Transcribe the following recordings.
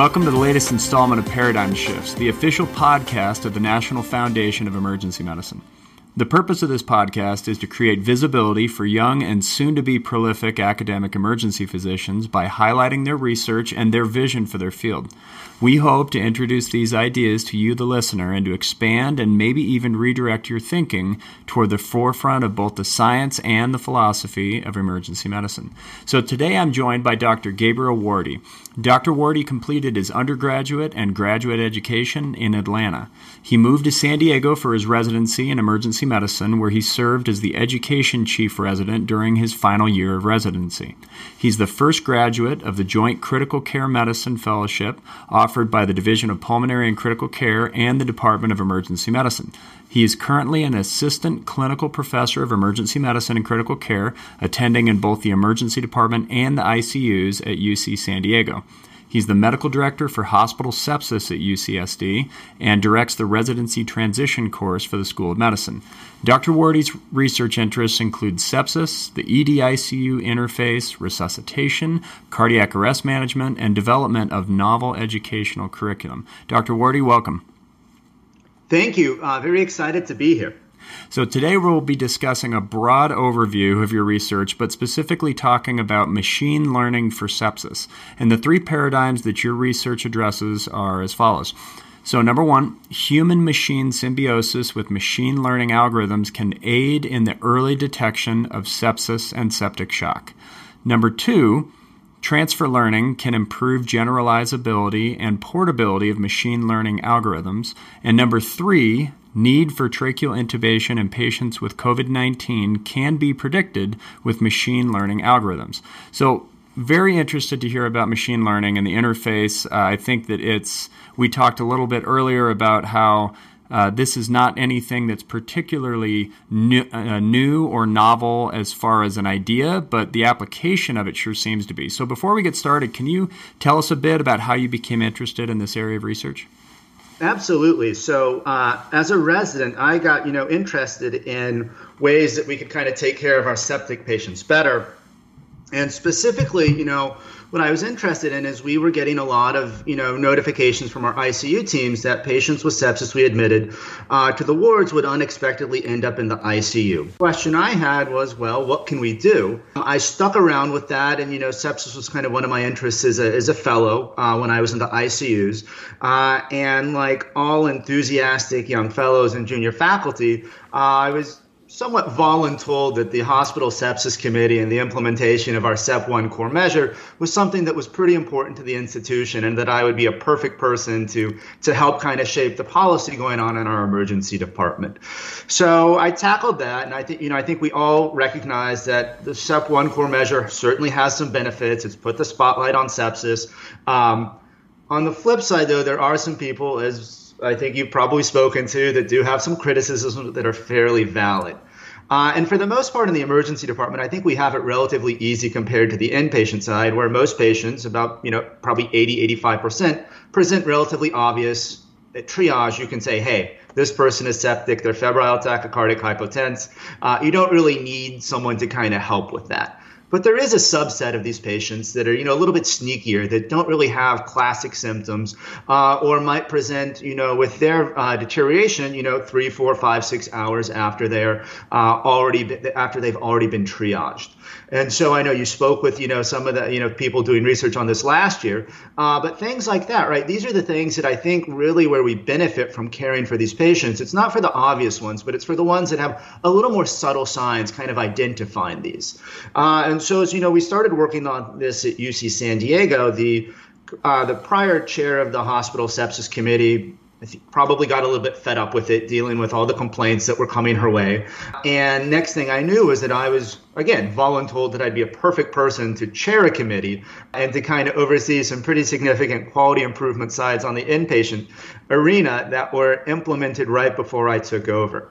Welcome to the latest installment of Paradigm Shifts, the official podcast of the National Foundation of Emergency Medicine. The purpose of this podcast is to create visibility for young and soon to be prolific academic emergency physicians by highlighting their research and their vision for their field. We hope to introduce these ideas to you, the listener, and to expand and maybe even redirect your thinking toward the forefront of both the science and the philosophy of emergency medicine. So today I'm joined by Dr. Gabriel Wardi. Dr. Wardi completed his undergraduate and graduate education in Atlanta. He moved to San Diego for his residency in emergency medicine, where he served as the education chief resident during his final year of residency. He's the first graduate of the Joint Critical Care Medicine Fellowship offered by the Division of Pulmonary and Critical Care and the Department of Emergency Medicine. He is currently an assistant clinical professor of emergency medicine and critical care, attending in both the emergency department and the ICUs at UC San Diego. He's the medical director for hospital sepsis at UCSD and directs the residency transition course for the School of Medicine. Dr. Wardi's research interests include sepsis, the ED-ICU interface, resuscitation, cardiac arrest management, and development of novel educational curriculum. Dr. Wardi, welcome. Thank you. Uh, very excited to be here. So, today we'll be discussing a broad overview of your research, but specifically talking about machine learning for sepsis. And the three paradigms that your research addresses are as follows. So, number one, human machine symbiosis with machine learning algorithms can aid in the early detection of sepsis and septic shock. Number two, Transfer learning can improve generalizability and portability of machine learning algorithms. And number three, need for tracheal intubation in patients with COVID 19 can be predicted with machine learning algorithms. So, very interested to hear about machine learning and the interface. Uh, I think that it's, we talked a little bit earlier about how uh, this is not anything that's particularly new, uh, new, or novel as far as an idea, but the application of it sure seems to be. So, before we get started, can you tell us a bit about how you became interested in this area of research? Absolutely. So, uh, as a resident, I got you know interested in ways that we could kind of take care of our septic patients better, and specifically, you know, what I was interested in is we were getting a lot of you know notifications from our ICU teams that patients with sepsis we admitted uh, to the wards would unexpectedly end up in the ICU. Question I had was, well, what can we do? I stuck around with that, and you know, sepsis was kind of one of my interests as a, as a fellow uh, when I was in the ICUs, uh, and like all enthusiastic young fellows and junior faculty, uh, I was somewhat voluntold that the hospital sepsis committee and the implementation of our SEP1 core measure was something that was pretty important to the institution and that I would be a perfect person to to help kind of shape the policy going on in our emergency department. So I tackled that and I think you know I think we all recognize that the SEP1 core measure certainly has some benefits. It's put the spotlight on sepsis. Um, on the flip side though there are some people as I think you've probably spoken to that do have some criticisms that are fairly valid. Uh, and for the most part in the emergency department, I think we have it relatively easy compared to the inpatient side, where most patients, about you know probably 80, 85%, present relatively obvious at triage. You can say, hey, this person is septic, they're febrile tachycardic hypotense. Uh, you don't really need someone to kind of help with that. But there is a subset of these patients that are, you know, a little bit sneakier that don't really have classic symptoms, uh, or might present, you know, with their uh, deterioration, you know, three, four, five, six hours after they're uh, already after they've already been triaged. And so I know you spoke with, you know, some of the, you know, people doing research on this last year, uh, but things like that, right? These are the things that I think really where we benefit from caring for these patients. It's not for the obvious ones, but it's for the ones that have a little more subtle signs, kind of identifying these. Uh, and so, as you know, we started working on this at UC San Diego. The uh, the prior chair of the hospital sepsis committee probably got a little bit fed up with it, dealing with all the complaints that were coming her way. And next thing I knew was that I was, again, voluntold that I'd be a perfect person to chair a committee and to kind of oversee some pretty significant quality improvement sides on the inpatient arena that were implemented right before I took over.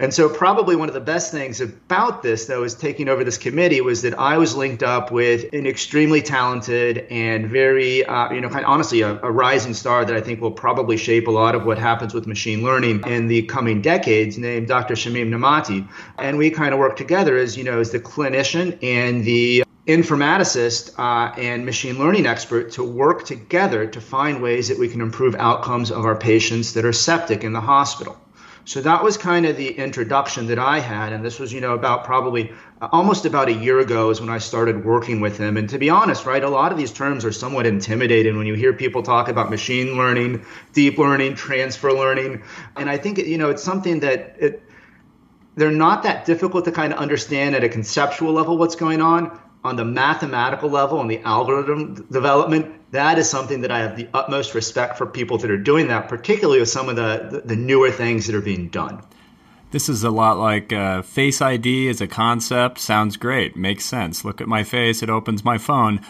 And so, probably one of the best things about this, though, is taking over this committee was that I was linked up with an extremely talented and very, uh, you know, kind of honestly, a, a, rising star that I think will probably shape a lot of what happens with machine learning in the coming decades, named Dr. Shamim Nemati. And we kind of work together as, you know, as the clinician and the informaticist uh, and machine learning expert to work together to find ways that we can improve outcomes of our patients that are septic in the hospital. So that was kind of the introduction that I had, and this was, you know, about probably uh, almost about a year ago is when I started working with him. And to be honest, right, a lot of these terms are somewhat intimidating when you hear people talk about machine learning, deep learning, transfer learning, and I think you know it's something that it, they're not that difficult to kind of understand at a conceptual level what's going on. On the mathematical level and the algorithm development, that is something that I have the utmost respect for people that are doing that, particularly with some of the, the newer things that are being done. This is a lot like uh, Face ID as a concept. Sounds great, makes sense. Look at my face, it opens my phone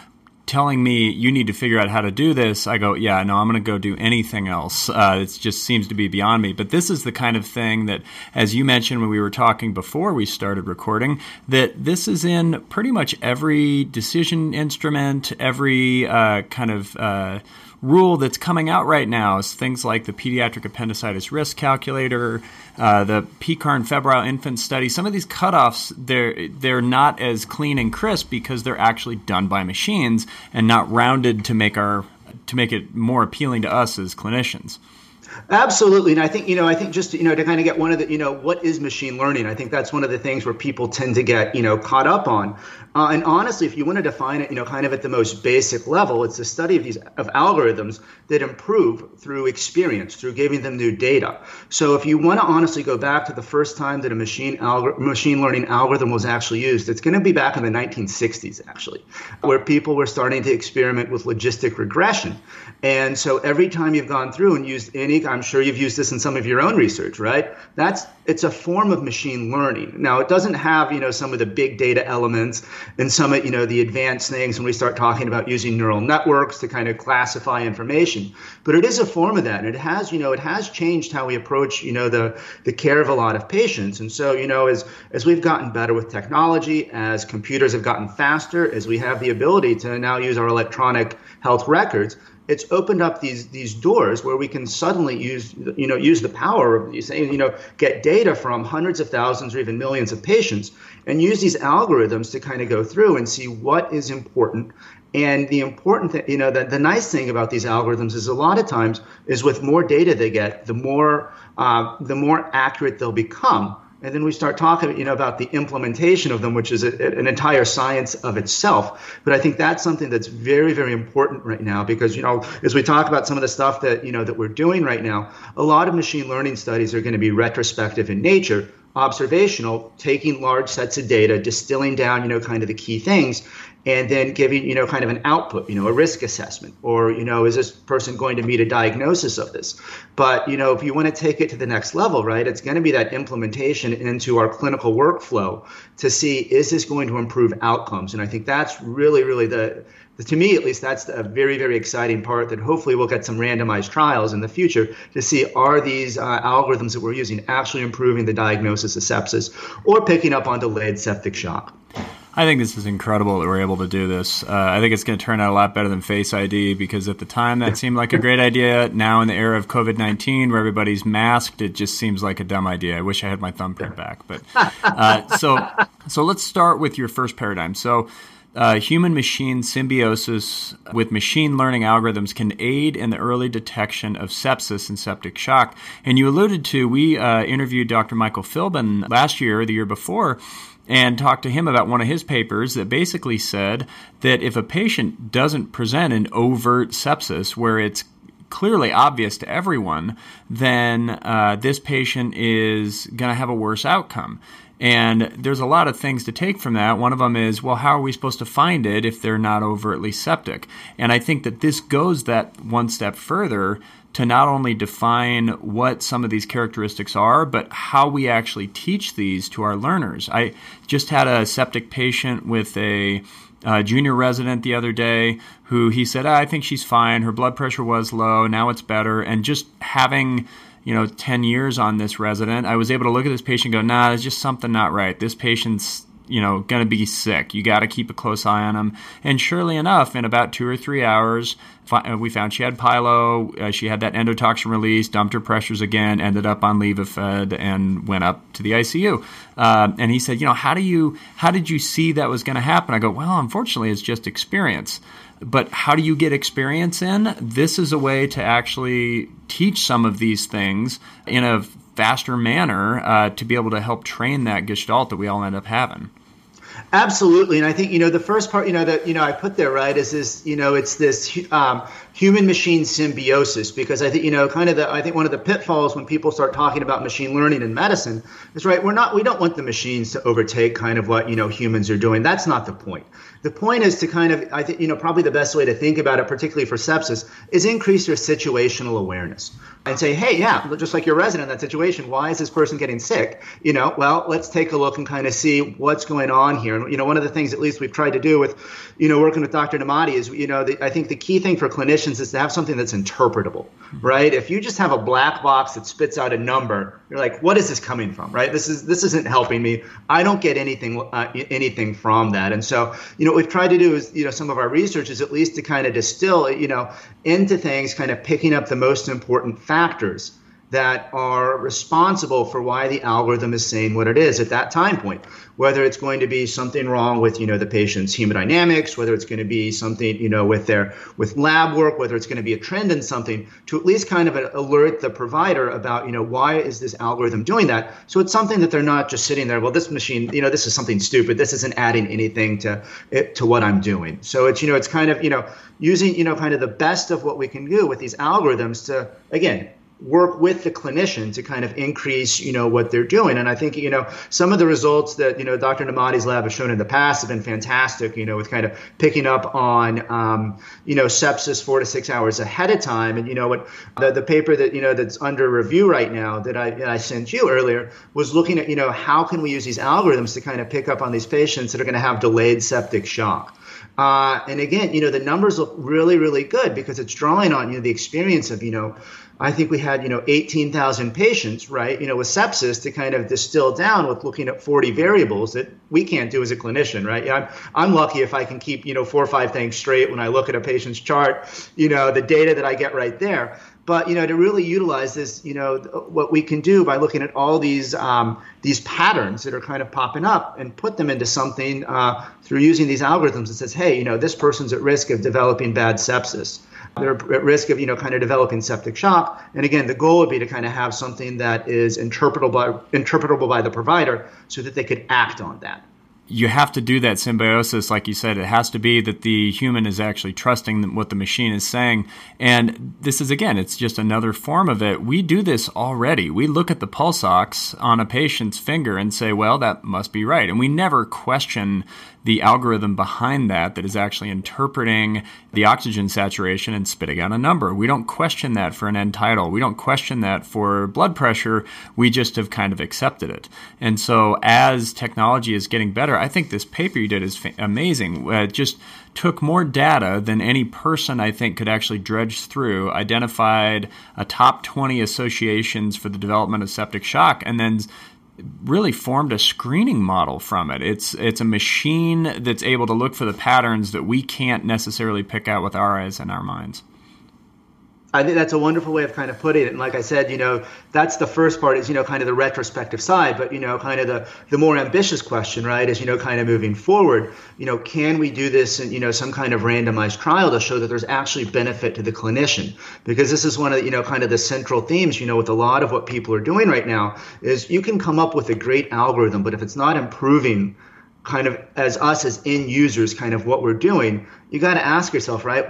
telling me you need to figure out how to do this, I go, yeah, no, I'm going to go do anything else. Uh, it just seems to be beyond me. But this is the kind of thing that, as you mentioned when we were talking before we started recording, that this is in pretty much every decision instrument, every uh, kind of. Uh, rule that's coming out right now is things like the pediatric appendicitis risk calculator, uh, the PECARN and febrile infant study. Some of these cutoffs they're they're not as clean and crisp because they're actually done by machines and not rounded to make our to make it more appealing to us as clinicians. Absolutely, and I think you know, I think just you know to kind of get one of the you know what is machine learning. I think that's one of the things where people tend to get you know caught up on. Uh, and honestly, if you want to define it, you know, kind of at the most basic level, it's the study of these of algorithms that improve through experience, through giving them new data. So if you want to honestly go back to the first time that a machine algor- machine learning algorithm was actually used, it's going to be back in the 1960s, actually, where people were starting to experiment with logistic regression. And so every time you've gone through and used any, I'm sure you've used this in some of your own research, right? That's it's a form of machine learning. Now it doesn't have you know some of the big data elements and some of you know the advanced things when we start talking about using neural networks to kind of classify information. But it is a form of that. And it has you know it has changed how we approach you know the the care of a lot of patients. And so you know as as we've gotten better with technology as computers have gotten faster as we have the ability to now use our electronic health records it's opened up these these doors where we can suddenly use you know use the power of you saying you know get data from hundreds of thousands or even millions of patients and use these algorithms to kind of go through and see what is important. And the important thing you know the, the nice thing about these algorithms is a lot of times is with more data they get the more uh, the more accurate they'll become and then we start talking you know about the implementation of them which is a, an entire science of itself. But i think that's something that's very very important right now because you know as we talk about some of the stuff that you know that we're doing right now a lot of machine learning studies are going to be retrospective in nature observational taking large sets of data distilling down you know kind of the key things and then giving you know kind of an output you know a risk assessment or you know is this person going to meet a diagnosis of this? But you know if you want to take it to the next level right it's going to be that implementation into our clinical workflow to see is this going to improve outcomes? And i think that's really really the to me at least that's a very very exciting part that hopefully we'll get some randomized trials in the future to see are these uh, algorithms that we're using actually improving the diagnosis of sepsis or picking up on delayed septic shock I think this is incredible that we're able to do this. Uh, I think it's going to turn out a lot better than Face ID because at the time that seemed like a great idea. Now, in the era of COVID 19 where everybody's masked, it just seems like a dumb idea. I wish I had my thumbprint back. But uh, so, so let's start with your first paradigm. So, uh, human machine symbiosis with machine learning algorithms can aid in the early detection of sepsis and septic shock. And you alluded to, we uh, interviewed Dr. Michael Filbin last year, or the year before, and talked to him about one of his papers that basically said that if a patient doesn't present an overt sepsis where it's clearly obvious to everyone, then uh, this patient is going to have a worse outcome. And there's a lot of things to take from that. One of them is, well, how are we supposed to find it if they're not overtly septic? And I think that this goes that one step further to not only define what some of these characteristics are, but how we actually teach these to our learners. I just had a septic patient with a uh, junior resident the other day who he said, I think she's fine. Her blood pressure was low. Now it's better. And just having you know 10 years on this resident i was able to look at this patient and go nah there's just something not right this patient's you know, going to be sick. You got to keep a close eye on them. And surely enough, in about two or three hours, uh, we found she had pylo. Uh, she had that endotoxin release, dumped her pressures again, ended up on Levophed, and went up to the ICU. Uh, and he said, you know, how do you, how did you see that was going to happen? I go, well, unfortunately, it's just experience. But how do you get experience in? This is a way to actually teach some of these things in a faster manner uh, to be able to help train that gestalt that we all end up having. Absolutely, and I think you know the first part you know that you know I put there right is this you know it's this um, human machine symbiosis because I think you know kind of the I think one of the pitfalls when people start talking about machine learning in medicine is right we're not we don't want the machines to overtake kind of what you know humans are doing. That's not the point. The point is to kind of I think you know probably the best way to think about it particularly for sepsis is increase your situational awareness and say hey yeah just like your resident in that situation why is this person getting sick? You know well let's take a look and kind of see what's going on here. And you know one of the things at least we've tried to do with you know working with Dr. Nemati is you know the, I think the key thing for clinicians is to have something that's interpretable, right? If you just have a black box that spits out a number, you're like, what is this coming from, right? This is this isn't helping me. I don't get anything uh, anything from that. And so, you know, what we've tried to do is, you know, some of our research is at least to kind of distill, you know, into things, kind of picking up the most important factors that are responsible for why the algorithm is saying what it is at that time point. Whether it's going to be something wrong with you know the patient's hemodynamics whether it's going to be something you know with their with lab work whether it's going to be a trend in something to at least kind of alert the provider about you know why is this algorithm doing that? So it's something that they're not just sitting there well this machine you know this is something stupid. This isn't adding anything to it to what i'm doing. So it's you know it's kind of you know using you know kind of the best of what we can do with these algorithms to again work with the clinician to kind of increase, you know, what they're doing. And I think, you know, some of the results that, you know, Dr. Nemati's lab has shown in the past have been fantastic, you know, with kind of picking up on, um, you know, sepsis four to six hours ahead of time. And, you know, what the, the paper that, you know, that's under review right now that I, that I sent you earlier was looking at, you know, how can we use these algorithms to kind of pick up on these patients that are going to have delayed septic shock. Uh, and again, you know, the numbers look really, really good because it's drawing on, you know, the experience of, you know, I think we had, you know, 18,000 patients, right, you know, with sepsis to kind of distill down with looking at 40 variables that we can't do as a clinician, right? I'm, I'm lucky if I can keep, you know, four or five things straight when I look at a patient's chart, you know, the data that I get right there. But, you know, to really utilize this, you know, what we can do by looking at all these, um, these patterns that are kind of popping up and put them into something uh, through using these algorithms that says, hey, you know, this person's at risk of developing bad sepsis they're at risk of you know kind of developing septic shock. And again, the goal would be to kind of have something that is interpretable by, interpretable by the provider, so that they could act on that you have to do that symbiosis, like you said. It has to be that the human is actually trusting what the machine is saying. And this is, again, it's just another form of it. We do this already. We look at the pulse ox on a patient's finger and say, well, that must be right. And we never question the algorithm behind that that is actually interpreting the oxygen saturation and spitting out a number. We don't question that for an end tidal. We don't question that for blood pressure. We just have kind of accepted it. And so as technology is getting better, I think this paper you did is fa- amazing. Uh, just took more data than any person I think could actually dredge through, identified a top 20 associations for the development of septic shock, and then really formed a screening model from it. It's it's a machine that's able to look for the patterns that we can't necessarily pick out with our eyes and our minds. I think that's a wonderful way of kind of putting it. And like I said, you know, that's the first part is, you know, kind of the retrospective side. But, you know, kind of the, the more ambitious question, right, is, you know, kind of moving forward, you know, can we do this in, you know, some kind of randomized trial to show that there's actually benefit to the clinician? Because this is one of you know, kind of the central themes, you know, with a lot of what people are doing right now is you can come up with a great algorithm, but if it's not improving kind of as us as end users, kind of what we're doing, you got to ask yourself, right?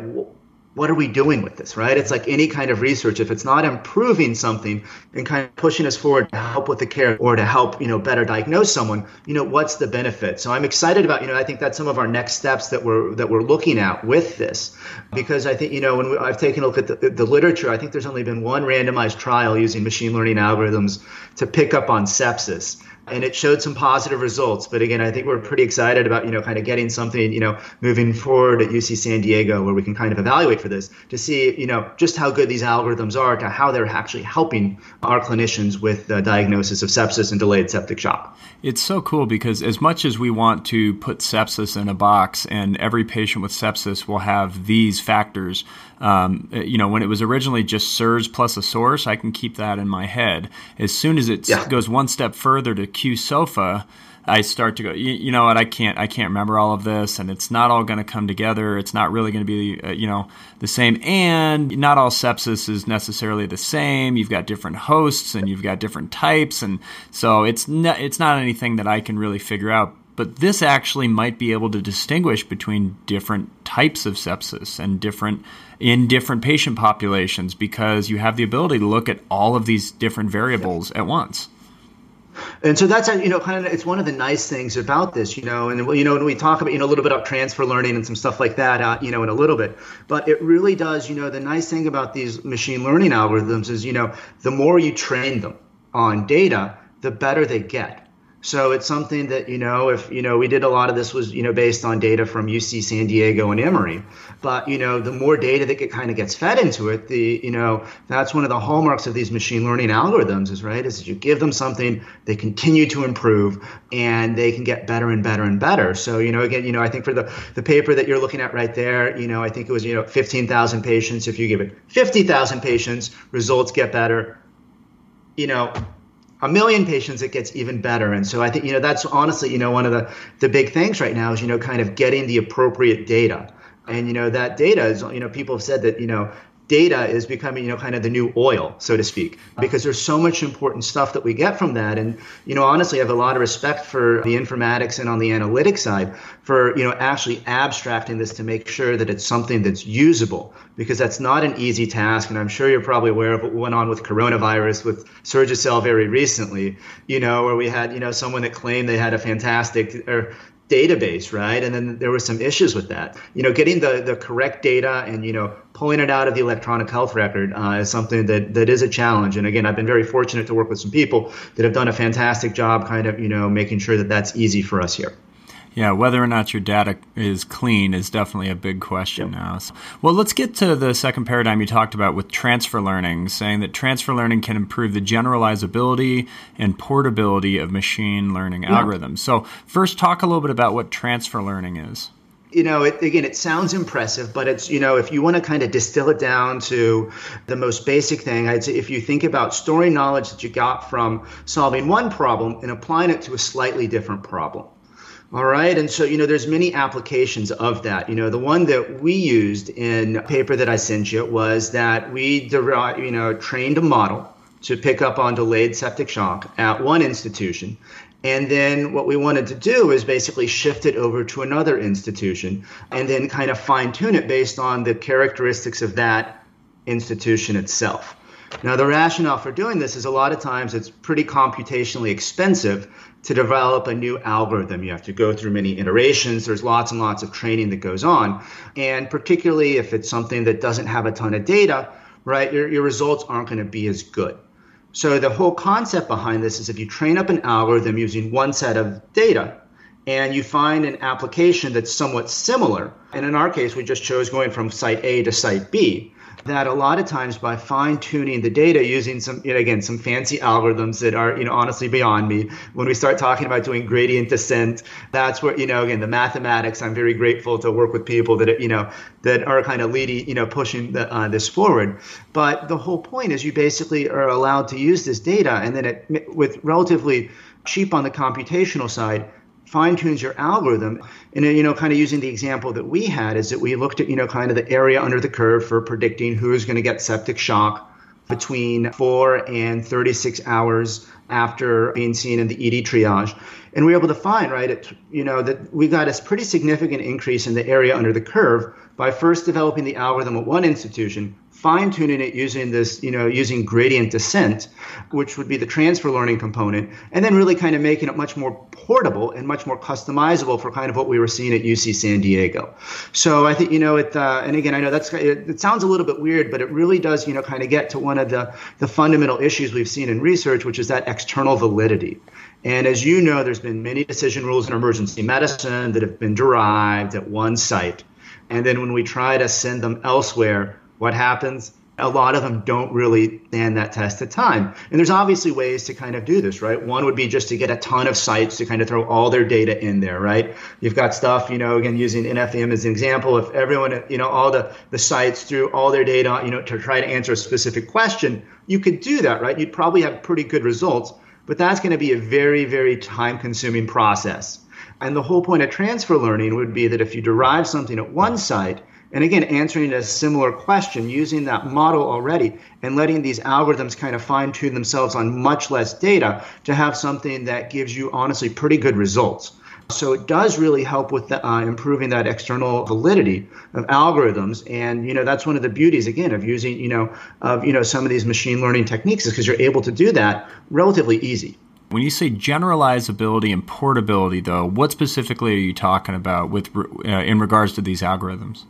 What are we doing with this, right? It's like any kind of research. If it's not improving something and kind of pushing us forward to help with the care or to help, you know, better diagnose someone, you know, what's the benefit? So I'm excited about, you know, I think that's some of our next steps that we're that we're looking at with this, because I think, you know, when we, I've taken a look at the, the literature, I think there's only been one randomized trial using machine learning algorithms to pick up on sepsis. And it showed some positive results. But again, I think we're pretty excited about, you know, kind of getting something, you know, moving forward at UC San Diego where we can kind of evaluate for this to see, you know, just how good these algorithms are to how they're actually helping our clinicians with the diagnosis of sepsis and delayed septic shock. It's so cool because as much as we want to put sepsis in a box and every patient with sepsis will have these factors, um, you know, when it was originally just SIRS plus a source, I can keep that in my head. As soon as it yeah. goes one step further to Q-SOFA, I start to go, you, you, know what, I can't, I can't remember all of this, and it's not all going to come together. It's not really going to be, uh, you know, the same. And not all sepsis is necessarily the same. You've got different hosts, and you've got different types, and so it's not, it's not anything that I can really figure out. But this actually might be able to distinguish between different types of sepsis and different in different patient populations because you have the ability to look at all of these different variables at once. And so that's you know kind of it's one of the nice things about this, you know, and you know when we talk about you know a little bit about transfer learning and some stuff like that, uh, you know, in a little bit, but it really does, you know, the nice thing about these machine learning algorithms is you know the more you train them on data, the better they get. So it's something that, you know, if, you know, we did a lot of this was, you know, based on data from UC San Diego and Emory. But, you know, the more data that get, kind of gets fed into it, the, you know, that's one of the hallmarks of these machine learning algorithms is, right, is you give them something, they continue to improve and they can get better and better and better. So, you know, again, you know, I think for the, the paper that you're looking at right there, you know, I think it was, you know, 15,000 patients. If you give it 50,000 patients, results get better. You know, a million patients, it gets even better. And so I think, you know, that's honestly, you know, one of the, the big things right now is, you know, kind of getting the appropriate data. And, you know, that data is, you know, people have said that, you know, data is becoming you know kind of the new oil so to speak because there's so much important stuff that we get from that. And you know honestly i have a lot of respect for the informatics and on the analytics side for you know actually abstracting this to make sure that it's something that's usable because that's not an easy task. And i'm sure you're probably aware of what went on with coronavirus with Surgisphere very recently you know where we had you know someone that claimed they had a fantastic or database, right? And then there were some issues with that. You know, getting the, the correct data and, you know, pulling it out of the electronic health record uh, is something that, that is a challenge. And again, I've been very fortunate to work with some people that have done a fantastic job kind of, you know, making sure that that's easy for us here. Yeah, whether or not your data is clean is definitely a big question yep. now. So, well, let's get to the second paradigm you talked about with transfer learning, saying that transfer learning can improve the generalizability and portability of machine learning yeah. algorithms. So, first, talk a little bit about what transfer learning is you know it, again it sounds impressive but it's you know if you want to kind of distill it down to the most basic thing i'd say if you think about storing knowledge that you got from solving one problem and applying it to a slightly different problem all right. And so, you know, there's many applications of that. You know, the one that we used in paper that I sent you was that we, derived, you know, trained a model to pick up on delayed septic shock at one institution. And then what we wanted to do is basically shift it over to another institution and then kind of fine tune it based on the characteristics of that institution itself. Now, the rationale for doing this is a lot of times it's pretty computationally expensive to develop a new algorithm. You have to go through many iterations. There's lots and lots of training that goes on. And particularly if it's something that doesn't have a ton of data, right, your, your results aren't going to be as good. So the whole concept behind this is if you train up an algorithm using one set of data and you find an application that's somewhat similar, and in our case, we just chose going from site A to site B that a lot of times by fine tuning the data using some, you know, again, some fancy algorithms that are, you know, honestly beyond me. When we start talking about doing gradient descent, that's where, you know, again, the mathematics, I'm very grateful to work with people that, you know, that are kind of leading, you know, pushing the, uh, this forward. But the whole point is you basically are allowed to use this data and then it, with relatively cheap on the computational side, fine tunes your algorithm. And you know, kind of using the example that we had is that we looked at you know kind of the area under the curve for predicting who's going to get septic shock between four and 36 hours after being seen in the ED triage. And we were able to find, right, it, you know, that we got a pretty significant increase in the area under the curve by first developing the algorithm at one institution, fine tuning it using this, you know, using gradient descent, which would be the transfer learning component, and then really kind of making it much more portable and much more customizable for kind of what we were seeing at UC San Diego. So I think, you know, it, uh, and again, I know that's, it, it sounds a little bit weird, but it really does, you know, kind of get to one of the, the fundamental issues we've seen in research, which is that external validity. And as you know, there's been many decision rules in emergency medicine that have been derived at one site. And then when we try to send them elsewhere, what happens? A lot of them don't really stand that test of time. And there's obviously ways to kind of do this, right? One would be just to get a ton of sites to kind of throw all their data in there, right? You've got stuff, you know, again, using NFM as an example, if everyone, you know, all the, the sites threw all their data, you know, to try to answer a specific question, you could do that, right? You'd probably have pretty good results, but that's going to be a very, very time consuming process. And the whole point of transfer learning would be that if you derive something at one site, and again, answering a similar question using that model already and letting these algorithms kind of fine tune themselves on much less data to have something that gives you honestly pretty good results. So it does really help with the, uh, improving that external validity of algorithms, and you know that's one of the beauties again of using you know of you know some of these machine learning techniques is because you're able to do that relatively easy. When you say generalizability and portability, though, what specifically are you talking about with uh, in regards to these algorithms?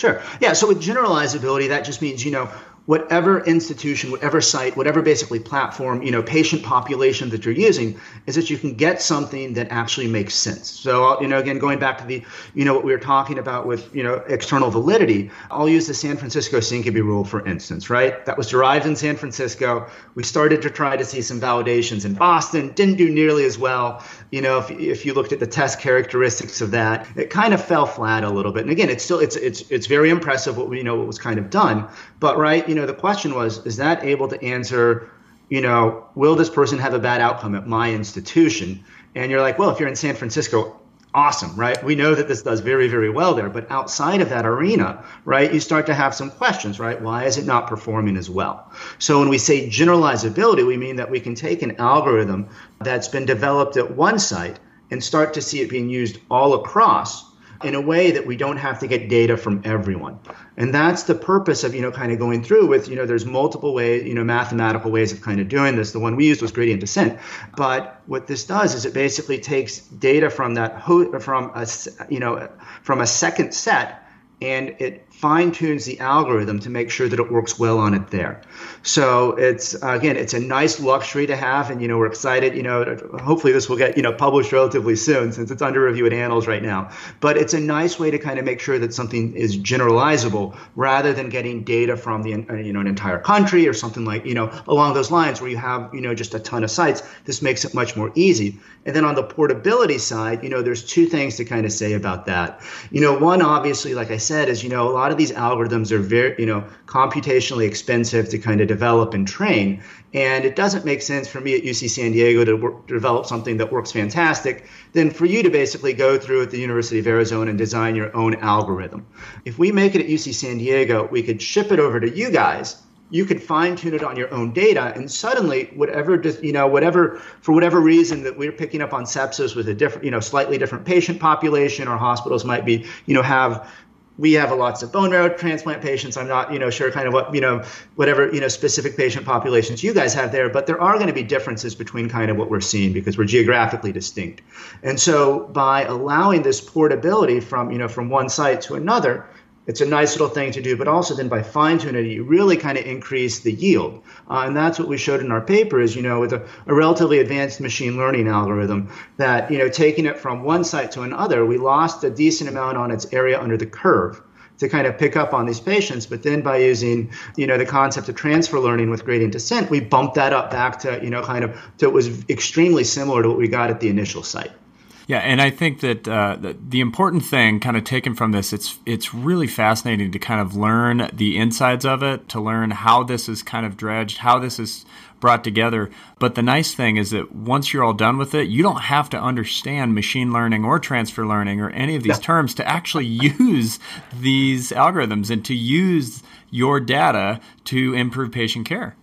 Sure. Yeah. So with generalizability, that just means, you know, whatever institution, whatever site, whatever basically platform, you know, patient population that you're using, is that you can get something that actually makes sense. So, you know, again, going back to the, you know, what we were talking about with, you know, external validity, I'll use the San Francisco Syncope rule, for instance, right? That was derived in San Francisco. We started to try to see some validations in Boston, didn't do nearly as well. You know, if, if you looked at the test characteristics of that, it kind of fell flat a little bit. And again, it's still, it's, it's, it's very impressive what we you know, what was kind of done. But, right, you know, the question was, is that able to answer, you know, will this person have a bad outcome at my institution? And you're like, well, if you're in San Francisco, awesome, right? We know that this does very, very well there. But outside of that arena, right, you start to have some questions, right? Why is it not performing as well? So when we say generalizability, we mean that we can take an algorithm that's been developed at one site and start to see it being used all across in a way that we don't have to get data from everyone. And that's the purpose of, you know, kind of going through with, you know, there's multiple ways, you know, mathematical ways of kind of doing this. The one we used was gradient descent. But what this does is it basically takes data from that, from a, you know, from a second set and it fine tunes the algorithm to make sure that it works well on it there. So it's again, it's a nice luxury to have, and you know we're excited. You know, hopefully this will get you know published relatively soon since it's under review at Annals right now. But it's a nice way to kind of make sure that something is generalizable rather than getting data from the you know an entire country or something like you know along those lines where you have you know just a ton of sites. This makes it much more easy. And then on the portability side, you know, there's two things to kind of say about that. You know, one obviously, like I said, is you know a lot lot of these algorithms are very, you know, computationally expensive to kind of develop and train. And it doesn't make sense for me at UC San Diego to, work, develop something that works fantastic than for you to basically go through at the University of Arizona and design your own algorithm. If we make it at UC San Diego, we could ship it over to you guys you could fine tune it on your own data and suddenly whatever you know whatever for whatever reason that we're picking up on sepsis with a different you know slightly different patient population or hospitals might be you know have we have a lots of bone marrow transplant patients. I'm not, you know, sure kind of what, you know, whatever, you know, specific patient populations you guys have there, but there are going to be differences between kind of what we're seeing because we're geographically distinct. And so by allowing this portability from, you know, from one site to another, it's a nice little thing to do, but also then by fine tuning it, you really kind of increase the yield. Uh, and that's what we showed in our paper is, you know, with a, a, relatively advanced machine learning algorithm that, you know, taking it from one site to another, we lost a decent amount on its area under the curve to kind of pick up on these patients. But then by using, you know, the concept of transfer learning with gradient descent, we bumped that up back to, you know, kind of to it was extremely similar to what we got at the initial site. Yeah, and I think that uh, the, the important thing, kind of taken from this, it's it's really fascinating to kind of learn the insides of it, to learn how this is kind of dredged, how this is brought together. But the nice thing is that once you're all done with it, you don't have to understand machine learning or transfer learning or any of these yeah. terms to actually use these algorithms and to use your data to improve patient care.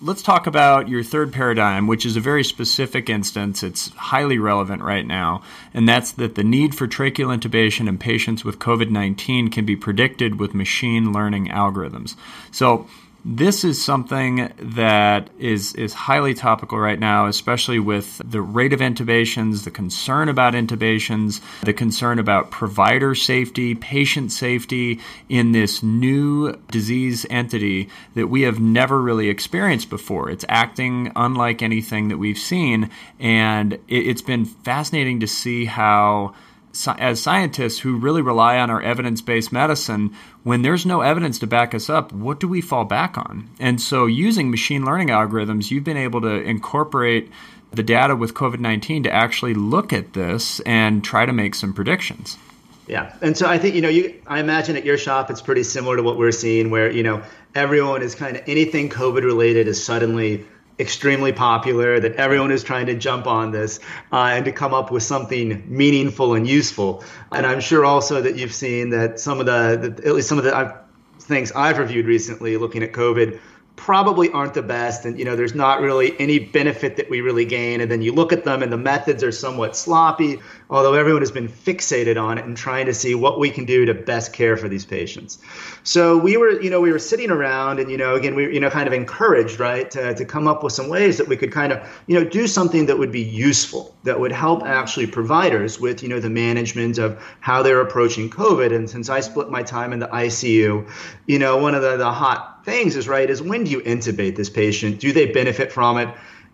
Let's talk about your third paradigm, which is a very specific instance. It's highly relevant right now, and that's that the need for tracheal intubation in patients with COVID 19 can be predicted with machine learning algorithms. So, this is something that is, is highly topical right now, especially with the rate of intubations, the concern about intubations, the concern about provider safety, patient safety in this new disease entity that we have never really experienced before. It's acting unlike anything that we've seen, and it, it's been fascinating to see how as scientists who really rely on our evidence based medicine, when there's no evidence to back us up, what do we fall back on? And so, using machine learning algorithms, you've been able to incorporate the data with COVID 19 to actually look at this and try to make some predictions. Yeah. And so I think, you know, you I imagine at your shop it's pretty similar to what we're seeing where, you know, everyone is kind of anything COVID related is suddenly extremely popular, that everyone is trying to jump on this uh, and to come up with something meaningful and useful. And I'm sure also that you've seen that some of the, the at least some of the I've, things I've reviewed recently looking at COVID probably aren't the best and you know there's not really any benefit that we really gain. And then you look at them and the methods are somewhat sloppy although everyone has been fixated on it and trying to see what we can do to best care for these patients. So we were you know we were sitting around and you know again we were you know kind of encouraged right to, to come up with some ways that we could kind of you know do something that would be useful that would help actually providers with you know the management of how they're approaching covid. And since i split my time in the icu you know one of the, the hot things is right is when do you intubate this patient? Do they benefit from it?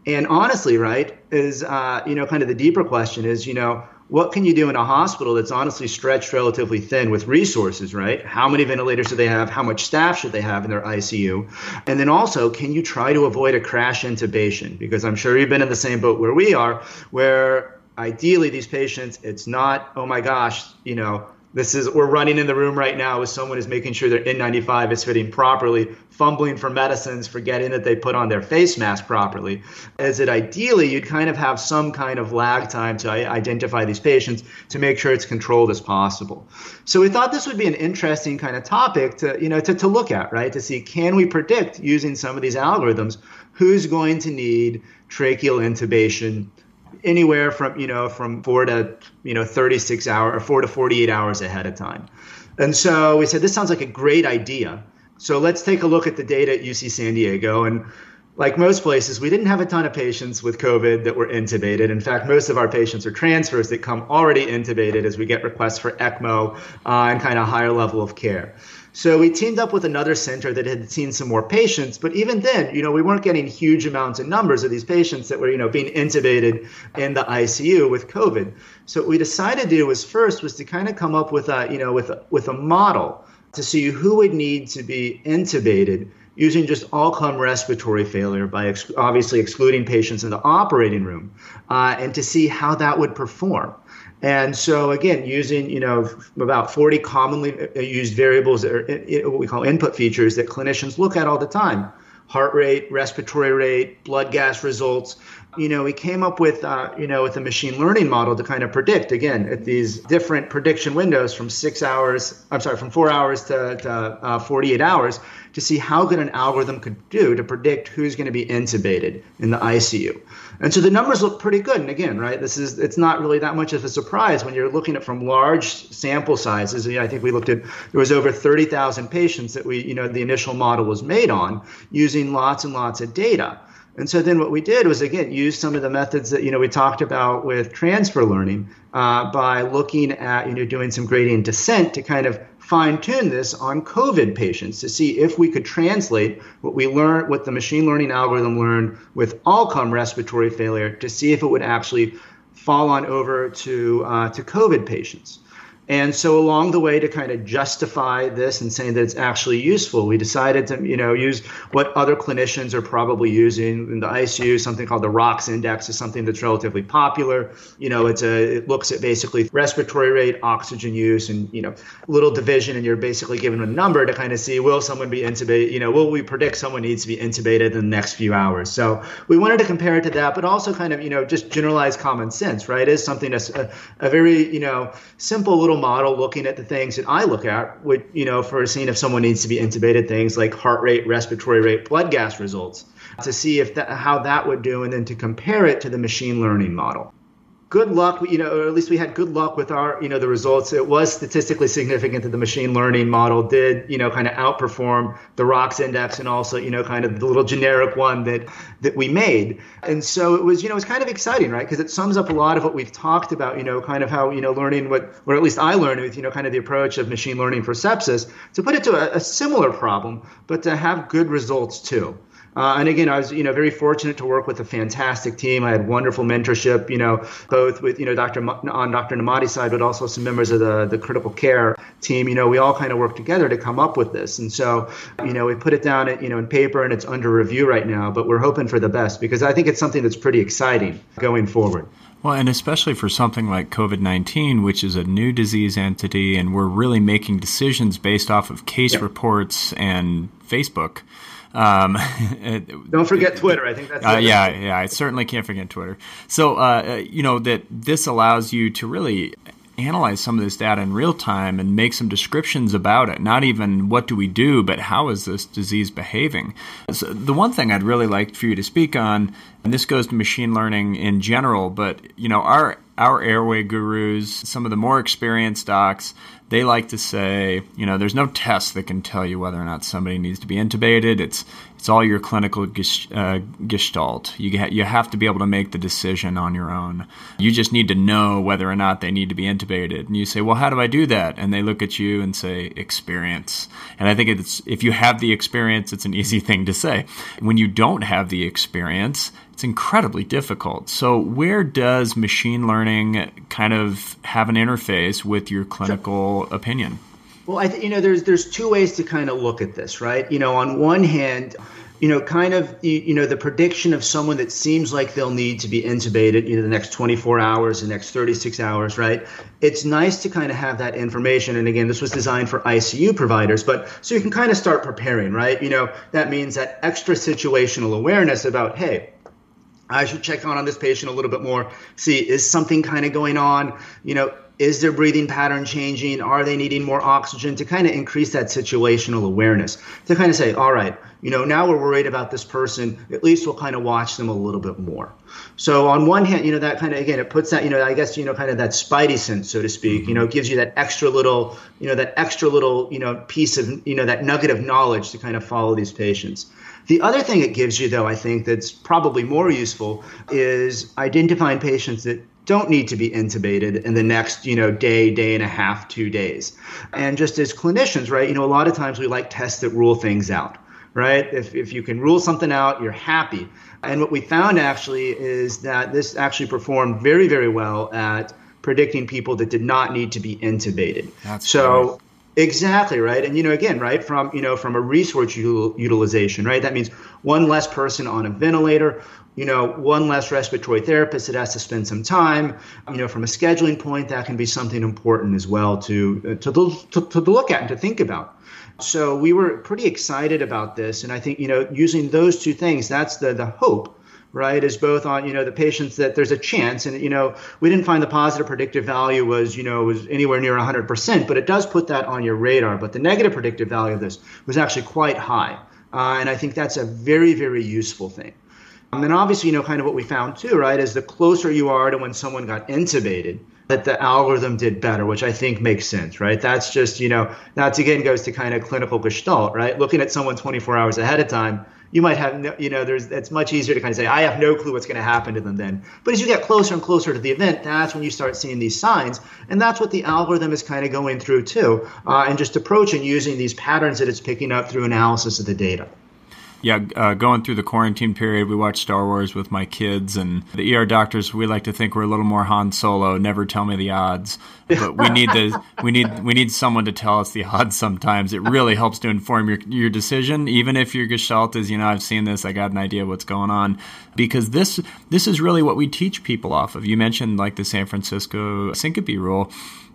And honestly, right, is uh, you know kind of the deeper question is you know what can you do in a hospital that's honestly stretched relatively thin with resources, right? How many ventilators do they have? How much staff should they have in their ICU? And then also, can you try to avoid a crash intubation? Because I'm sure you've been in the same boat where we are, where ideally these patients, it's not, oh my gosh, you know, this is we're running in the room right now with someone is making sure their N95 is fitting properly, fumbling for medicines, forgetting that they put on their face mask properly. As it ideally, you'd kind of have some kind of lag time to identify these patients to make sure it's controlled as possible. So we thought this would be an interesting kind of topic to you know to, to look at, right? To see can we predict using some of these algorithms who's going to need tracheal intubation anywhere from you know from four to you know 36 hours or four to 48 hours ahead of time and so we said this sounds like a great idea so let's take a look at the data at uc san diego. And like most places we didn't have a ton of patients with covid that were intubated. In fact most of our patients are transfers that come already intubated as we get requests for ecmo uh, and kind of higher level of care. So we teamed up with another center that had seen some more patients, but even then, you know, we weren't getting huge amounts of numbers of these patients that were, you know, being intubated in the ICU with COVID. So what we decided to do was first was to kind of come up with a, you know, with a, with a model to see who would need to be intubated using just all-come respiratory failure by ex- obviously excluding patients in the operating room, uh, and to see how that would perform. And so again, using you know about 40 commonly uh, used variables that are uh, what we call input features that clinicians look at all the time: heart rate, respiratory rate, blood gas results. You know, we came up with uh, you know with a machine learning model to kind of predict again at these different prediction windows from six hours. I'm sorry, from four hours to, to uh, 48 hours to see how good an algorithm could do to predict who's going to be intubated in the ICU. And so the numbers look pretty good. And again, right, this is it's not really that much of a surprise when you're looking at from large sample sizes. I think we looked at there was over 30,000 patients that we, you know, the initial model was made on using lots and lots of data. And so then what we did was again use some of the methods that you know we talked about with transfer learning uh, by looking at you know doing some gradient descent to kind of fine tune this on COVID patients to see if we could translate what we learned, what the machine learning algorithm learned with all come respiratory failure to see if it would actually fall on over to, uh, to COVID patients. And so along the way to kind of justify this and saying that it's actually useful, we decided to, you know, use what other clinicians are probably using in the ICU, something called the ROX index is something that's relatively popular. You know, it's a it looks at basically respiratory rate, oxygen use, and you know, little division, and you're basically given a number to kind of see will someone be intubated, you know, will we predict someone needs to be intubated in the next few hours. So we wanted to compare it to that, but also kind of, you know, just generalized common sense, right? Is something that's a, a very, you know, simple little model looking at the things that I look at, would you know, for seeing if someone needs to be intubated, things like heart rate, respiratory rate, blood gas results. to see if that, how that would do and then to compare it to the machine learning model good luck, you know, or at least we had good luck with our, you know, the results. It was statistically significant that the machine learning model did, you know, kind of outperform the ROX index and also, you know, kind of the little generic one that that we made. And so it was, you know, it was kind of exciting, right? Because it sums up a lot of what we've talked about, you know, kind of how, you know, learning what, or at least I learned with, you know, kind of the approach of machine learning for sepsis to put it to a, a similar problem, but to have good results too. Uh, and again, I was, you know, very fortunate to work with a fantastic team. I had wonderful mentorship, you know, both with, you know, Dr. on Dr. Nemati's side, but also some members of the, the critical care team. You know, we all kind of worked together to come up with this. And so, you know, we put it down, at, you know, in paper and it's under review right now, but we're hoping for the best because I think it's something that's pretty exciting going forward. Well, and especially for something like COVID 19, which is a new disease entity, and we're really making decisions based off of case reports and Facebook. Um, Don't forget Twitter. I think that's uh, yeah, yeah. I certainly can't forget Twitter. So uh, you know that this allows you to really analyze some of this data in real time and make some descriptions about it. Not even what do we do, but how is this disease behaving? So the one thing I'd really like for you to speak on, and this goes to machine learning in general, but you know our our airway gurus, some of the more experienced docs, they like to say, you know, there's no test that can tell you whether or not somebody needs to be intubated. It's it's all your clinical uh, gestalt. You ha- you have to be able to make the decision on your own. You just need to know whether or not they need to be intubated. And you say, well, how do I do that? And they look at you and say, experience. And I think it's if you have the experience, it's an easy thing to say. When you don't have the experience, it's incredibly difficult. So, where does machine learning kind of have an interface with your clinical sure. opinion? Well, I think you know there's there's two ways to kind of look at this, right? You know, on one hand, you know, kind of you know the prediction of someone that seems like they'll need to be intubated, you know, the next 24 hours, the next 36 hours, right? It's nice to kind of have that information. And again, this was designed for ICU providers, but so you can kind of start preparing, right? You know, that means that extra situational awareness about, hey, I should check on on this patient a little bit more. See, is something kind of going on? You know, is their breathing pattern changing? Are they needing more oxygen to kind of increase that situational awareness? To kind of say, all right, you know, now we're worried about this person, at least we'll kind of watch them a little bit more. So on one hand, you know, that kind of again, it puts that, you know, I guess, you know, kind of that spidey sense, so to speak, you mm-hmm. know, gives you that extra little, you know, that extra little, you know, piece of, you know, that nugget of knowledge to kind of follow these patients. The other thing it gives you, though, I think that's probably more useful is identifying patients that don't need to be intubated in the next, you know, day, day and a half, two days. And just as clinicians, right, you know, a lot of times we like tests that rule things out, right? If, if you can rule something out, you're happy. And what we found actually is that this actually performed very, very well at predicting people that did not need to be intubated. That's so Exactly right, and you know, again, right from you know from a resource util- utilization, right? That means one less person on a ventilator, you know, one less respiratory therapist that has to spend some time. You know, from a scheduling point, that can be something important as well to uh, to to, to look at and to think about. So we were pretty excited about this, and I think you know, using those two things, that's the the hope right, is both on, you know, the patients that there's a chance. And, you know, we didn't find the positive predictive value was, you know, was anywhere near 100%, but it does put that on your radar. But the negative predictive value of this was actually quite high. Uh, and I think that's a very, very useful thing. Um, and obviously, you know, kind of what we found too, right, is the closer you are to when someone got intubated, that the algorithm did better, which I think makes sense, right? That's just, you know, that's again goes to kind of clinical gestalt, right? Looking at someone 24 hours ahead of time you might have no, you know there's it's much easier to kind of say i have no clue what's going to happen to them then. But as you get closer and closer to the event that's when you start seeing these signs and that's what the algorithm is kind of going through too uh, and just approaching using these patterns that it's picking up through analysis of the data yeah, uh, going through the quarantine period, we watched Star Wars with my kids, and the ER doctors. We like to think we're a little more Han Solo. Never tell me the odds, but we need the we need we need someone to tell us the odds. Sometimes it really helps to inform your your decision, even if your gestalt is, you know, I've seen this, I got an idea what's going on, because this this is really what we teach people off of. You mentioned like the San Francisco syncope rule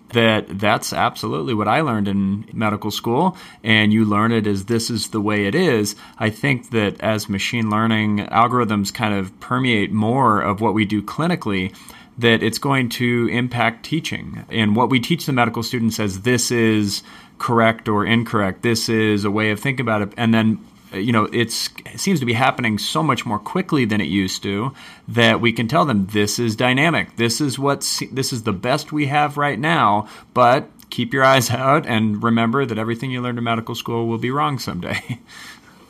that that's absolutely what I learned in medical school, and you learn it as this is the way it is. I think that as machine learning algorithms kind of permeate more of what we do clinically, that it's going to impact teaching. And what we teach the medical students as this is correct or incorrect, this is a way of thinking about it. And then Uh, you know, it seems to be happening so much more quickly than it used to that we can tell them this is dynamic. This is what's, this is the best we have right now, but keep your eyes out and remember that everything you learned in medical school will be wrong someday.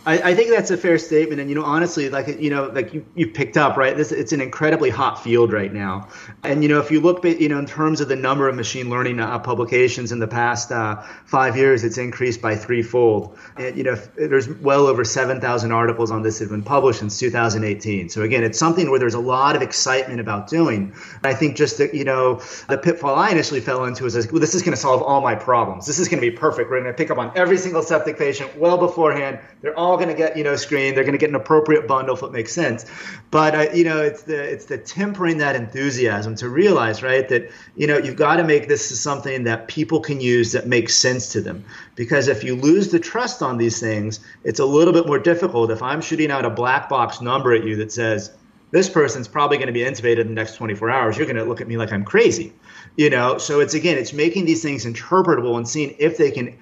I, I, think that's a fair statement, and you know, honestly, like you know, like you, you picked up right. This it's an incredibly hot field right now, and you know, if you look, at, you know, in terms of the number of machine learning uh, publications in the past uh, five years, it's increased by threefold. And you know, there's well over seven thousand articles on this that have been published since 2018. So again, it's something where there's a lot of excitement about doing. I think just that you know, the pitfall I initially fell into is well, this is going to solve all my problems. This is going to be perfect. We're going to pick up on every single septic patient well beforehand. They're all going to get you know screened. They're going to get an appropriate bundle if it makes sense. But uh, you know, it's the it's the tempering that enthusiasm to realize right that you know you've got to make this something that people can use that makes sense to them. Because if you lose the trust on these things, it's a little bit more difficult. If I'm shooting out a black box number at you that says this person's probably going to be intubated in the next 24 hours, you're going to look at me like I'm crazy you know so it's again it's making these things interpretable and seeing if they can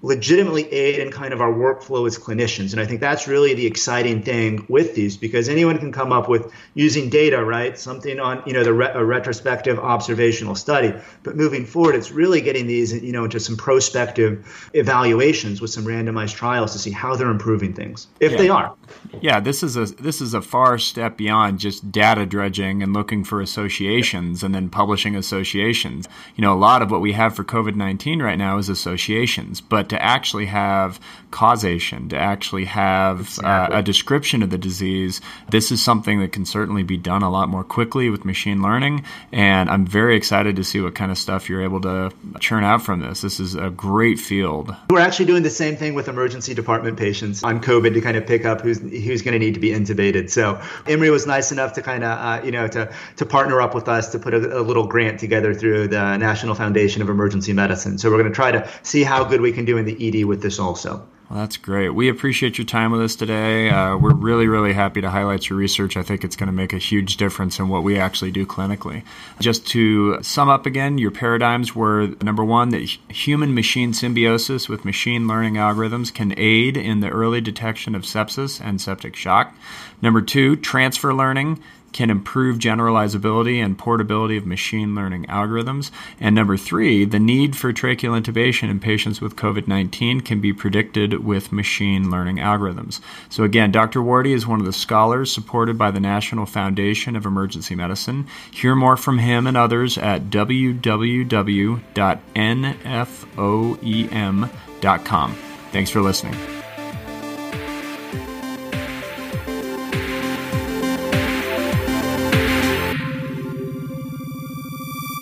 legitimately aid in kind of our workflow as clinicians. And I think that's really the exciting thing with these because anyone can come up with using data, right? Something on, you know, the re- a retrospective observational study. But moving forward, it's really getting these, you know, into some prospective evaluations with some randomized trials to see how they're improving things, if yeah. they are. Yeah, this is a this is a far step beyond just data dredging and looking for associations and then publishing associations. You know, a lot of what we have for COVID-19 right now is associations, but to actually have causation, to actually have uh, exactly. uh, a description of the disease, this is something that can certainly be done a lot more quickly with machine learning. And I'm very excited to see what kind of stuff you're able to churn out from this. This is a great field. We're actually doing the same thing with emergency department patients on COVID to kind of pick up who's who's going to need to be intubated. So Emory was nice enough to kind of uh, you know to to partner up with us to put a, a little grant together through the National Foundation of Emergency Medicine. So we're going to try to see how good we can do in the ED with this also. Well, that's great. We appreciate your time with us today. Uh, we're really, really happy to highlight your research. I think it's going to make a huge difference in what we actually do clinically. Just to sum up again, your paradigms were number one, that human machine symbiosis with machine learning algorithms can aid in the early detection of sepsis and septic shock. Number two, transfer learning can improve generalizability and portability of machine learning algorithms. And number three, the need for tracheal intubation in patients with COVID 19 can be predicted with machine learning algorithms. So, again, Dr. Wardi is one of the scholars supported by the National Foundation of Emergency Medicine. Hear more from him and others at www.nfoem.com. Thanks for listening.